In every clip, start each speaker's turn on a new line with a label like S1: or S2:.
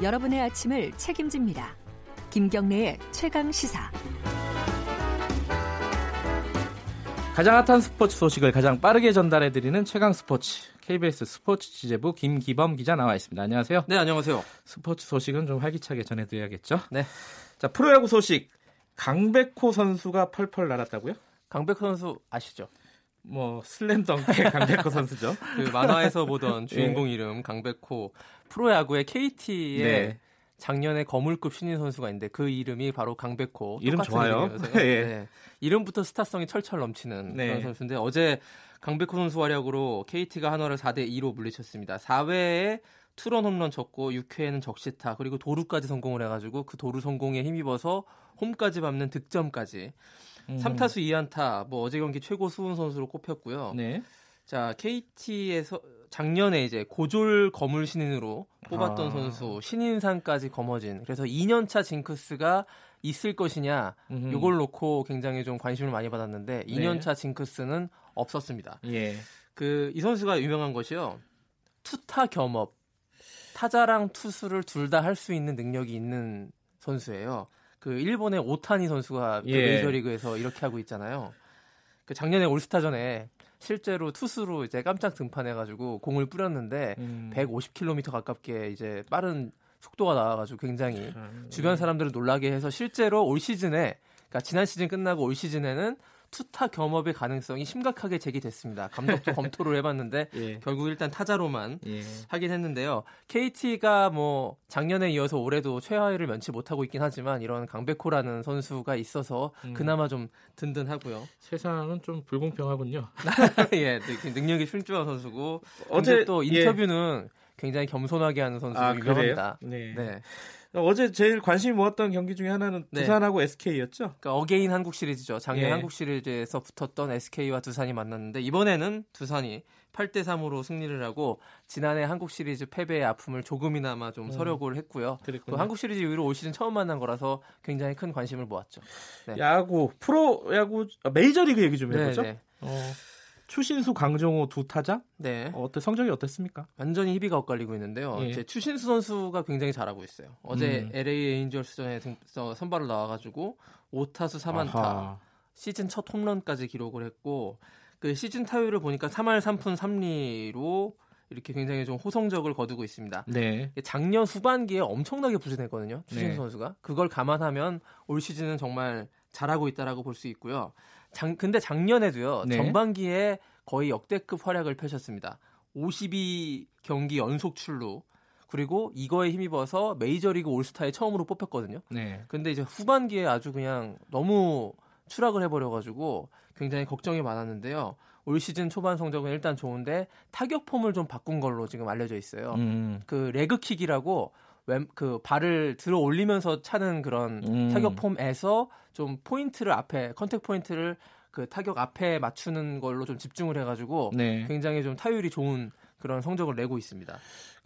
S1: 여러분의 아침을 책임집니다. 김경래의 최강 시사.
S2: 가장 핫한 스포츠 소식을 가장 빠르게 전달해 드리는 최강 스포츠. KBS 스포츠 취재부 김기범 기자 나와 있습니다. 안녕하세요.
S3: 네, 안녕하세요.
S2: 스포츠 소식은 좀 활기차게 전해드려야겠죠?
S3: 네.
S2: 자, 프로야구 소식. 강백호 선수가 펄펄 날았다고요?
S3: 강백호 선수 아시죠?
S2: 뭐 슬램덩크의 강백호 선수죠.
S3: 그 만화에서 보던 주인공 네. 이름 강백호. 프로야구의 KT의 네. 작년에 거물급 신인 선수가 있는데 그 이름이 바로 강백호.
S2: 이름 좋아요.
S3: 예. 네. 이름부터 스타성이 철철 넘치는 네. 그런 선수인데 어제 강백호 선수 활약으로 KT가 한화를 4대 2로 물리쳤습니다. 4회에 투런 홈런 쳤고 6회에는 적시타 그리고 도루까지 성공을 해가지고 그 도루 성공에 힘입어서 홈까지 밟는 득점까지 음. 3타수 2안타 뭐 어제 경기 최고 수훈 선수로 꼽혔고요. 네. 자 KT에서 작년에 이제 고졸 거물 신인으로 뽑았던 아. 선수 신인상까지 거머쥔 그래서 2년차 징크스가 있을 것이냐 음흠. 요걸 놓고 굉장히 좀 관심을 많이 받았는데 2년차 네. 징크스는 없었습니다. 예. 그이 선수가 유명한 것이요. 투타 겸업 타자랑 투수를 둘 다 할 수 있는 능력이 있는 선수예요. 그 일본의 오타니 선수가 그 예. 메이저리그에서 이렇게 하고 있잖아요. 그 작년에 올스타전에 실제로 투수로 이제 깜짝 등판해가지고 공을 뿌렸는데 음. 150km 가깝게 이제 빠른 속도가 나와가지고 굉장히 음. 주변 사람들을 놀라게 해서 실제로 올 시즌에 그러니까 지난 시즌 끝나고 올 시즌에는 투타 겸업의 가능성이 심각하게 제기됐습니다. 감독도 검토를 해봤는데 예. 결국 일단 타자로만 예. 하긴 했는데요. KT가 뭐 작년에 이어서 올해도 최하위를 면치 못하고 있긴 하지만 이런 강백호라는 선수가 있어서 음. 그나마 좀 든든하고요.
S2: 세상은 좀 불공평하군요.
S3: 예, 능력이 출중한 선수고 어제 또 예. 인터뷰는 예. 굉장히 겸손하게 하는 선수로 아, 유명합니다. 네. 네.
S2: 어제 제일 관심이 모았던 경기 중에 하나는 네. 두산하고 SK였죠.
S3: 그러니까 again 한국 시리즈죠. 작년 예. 한국 시리즈에서 붙었던 SK와 두산이 만났는데 이번에는 두산이 8대 3으로 승리를 하고 지난해 한국 시리즈 패배의 아픔을 조금이나마 좀 음. 설욕을 했고요. 그 한국 시리즈 이후로 올 시즌 처음 만난 거라서 굉장히 큰 관심을 모았죠.
S2: 네. 야구, 프로 야구, 아, 메이저리그 얘기 좀 해보죠. 네, 네. 어. 추신수, 강정호 두 타자? 네. 어, 어때 성적이 어땠습니까?
S3: 완전히 희비가 엇갈리고 있는데요. 예. 추신수 선수가 굉장히 잘하고 있어요. 어제 음. LA 에인절스전에 선발을 나와가지고 5타수 3안타, 아하. 시즌 첫 홈런까지 기록을 했고 그 시즌 타율을 보니까 3할 3푼 3리로 이렇게 굉장히 좀 호성적을 거두고 있습니다. 네. 작년 후반기에 엄청나게 부진했거든요. 추신수 네. 선수가 그걸 감안하면 올 시즌은 정말 잘하고 있다라고 볼 수 있고요. 장, 근데 작년에도요. 네. 전반기에 거의 역대급 활약을 펼쳤습니다. 52경기 연속 출루. 그리고 이거에 힘입어서 메이저리그 올스타에 처음으로 뽑혔거든요. 네. 근데 이제 후반기에 아주 그냥 너무 추락을 해버려가지고 굉장히 걱정이 많았는데요. 올 시즌 초반 성적은 일단 좋은데 타격 폼을 좀 바꾼 걸로 지금 알려져 있어요. 음. 그 레그킥이라고 왼, 그 발을 들어 올리면서 차는 그런 음. 타격 폼에서 좀 포인트를 앞에 contact 포인트를 그 타격 앞에 맞추는 걸로 좀 집중을 해가지고 네. 굉장히 좀 타율이 좋은 그런 성적을 내고 있습니다.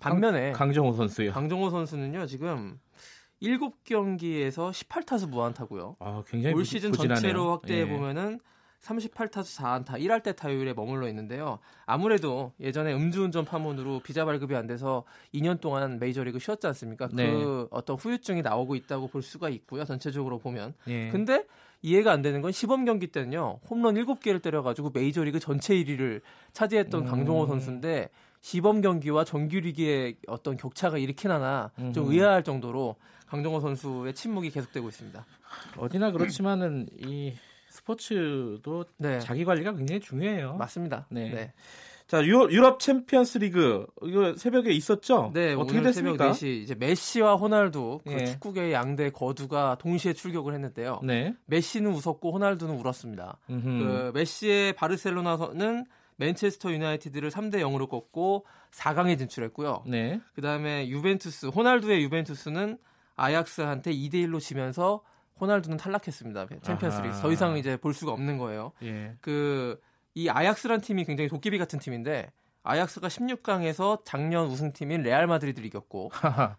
S3: 반면에
S2: 강, 정호 선수요.
S3: 강정호 선수는요 지금 7경기에서 18타수 무안타고요. 아, 굉장히 올 시즌 부진하네요. 전체로 확대해 예. 보면은 38타수 4안타 1할대 타율에 머물러 있는데요. 아무래도 예전에 음주운전 파문으로 비자 발급이 안 돼서 2년 동안 메이저리그 쉬었지 않습니까? 네. 그 어떤 후유증이 나오고 있다고 볼 수가 있고요. 전체적으로 보면. 예. 근데 이해가 안 되는 건 시범 경기 때는요. 홈런 7개를 때려가지고 메이저리그 전체 1위를 차지했던 음. 강종호 선수인데 시범 경기와 정규리그의 어떤 격차가 이렇게 나나 좀 음. 의아할 정도로 강정호 선수의 침묵이 계속되고 있습니다.
S2: 어디나 그렇지만은 이 스포츠도 네. 자기 관리가 굉장히 중요해요.
S3: 맞습니다. 네. 네.
S2: 자, 유럽 챔피언스 리그 이거 새벽에 있었죠?
S3: 네, 어떻게 됐습니까? 새벽 4시 이제 메시와 호날두 그 예. 축구계의 양대 거두가 동시에 출격을 했는데요. 네. 메시는 웃었고 호날두는 울었습니다. 음흠. 그 메시의 바르셀로나는 맨체스터 유나이티드를 3대 0으로 꺾고 4강에 진출했고요. 네. 그다음에 유벤투스, 호날두의 유벤투스는 아약스한테 2대 1로 지면서 호날두는 탈락했습니다. 챔피언스리그 더 이상 이제 볼 수가 없는 거예요. 예. 그이 아약스란 팀이 굉장히 도깨비 같은 팀인데 아약스가 16강에서 작년 우승팀인 레알 마드리드를 이겼고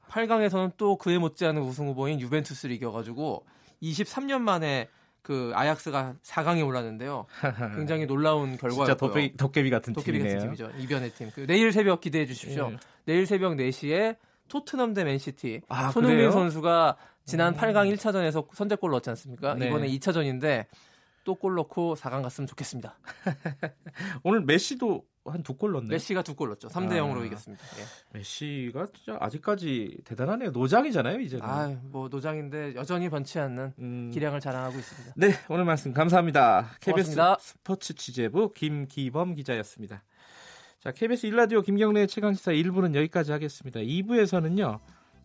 S3: 8강에서는 또 그에 못지않은 우승 후보인 유벤투스를 이겨가지고 23년 만에 그 아약스가 4강에 올랐는데요. 굉장히 놀라운 결과였고요. 진짜
S2: 도깨비, 도깨비 같은
S3: 도깨비
S2: 팀이네요.
S3: 같은 팀이죠. 이변의 팀. 그 내일 새벽 기대해 주십시오. 예. 내일 새벽 4시에 토트넘 대 맨시티. 아, 손흥민 선수가 지난 음. 8강 1차전에서 선제골 넣었지 않습니까? 네. 이번에 2차전인데 또 골 넣고 4강 갔으면 좋겠습니다.
S2: 오늘 메시도 한 두 골 넣네.
S3: 메시가 두 골 넣었죠. 3대 아, 0으로 이겼습니다. 예.
S2: 메시가 진짜 아직까지 대단하네요. 노장이잖아요, 이제는.
S3: 아, 뭐 노장인데 여전히 번치 않는 음... 기량을 자랑하고 있습니다.
S2: 네, 오늘 말씀 감사합니다. KBS 고맙습니다. 스포츠 취재부 김기범 기자였습니다. 자, KBS 일라디오 김경래의 최강시사 1부는 여기까지 하겠습니다. 2부에서는요.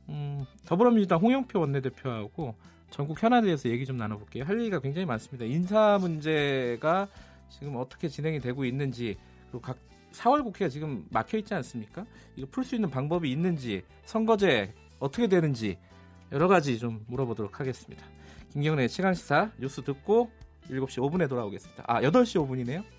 S2: 음, 더불어민주당 홍영표 원내대표하고 전국 현안에 대해서 얘기 좀 나눠볼게요. 할 얘기가 굉장히 많습니다. 인사 문제가 지금 어떻게 진행이 되고 있는지 그리고 각 4월 국회가 지금 막혀 있지 않습니까? 이거 풀 수 있는 방법이 있는지 선거제 어떻게 되는지 여러 가지 좀 물어보도록 하겠습니다. 김경래의 최강시사 뉴스 듣고 7시 5분에 돌아오겠습니다. 아, 8시 5분이네요.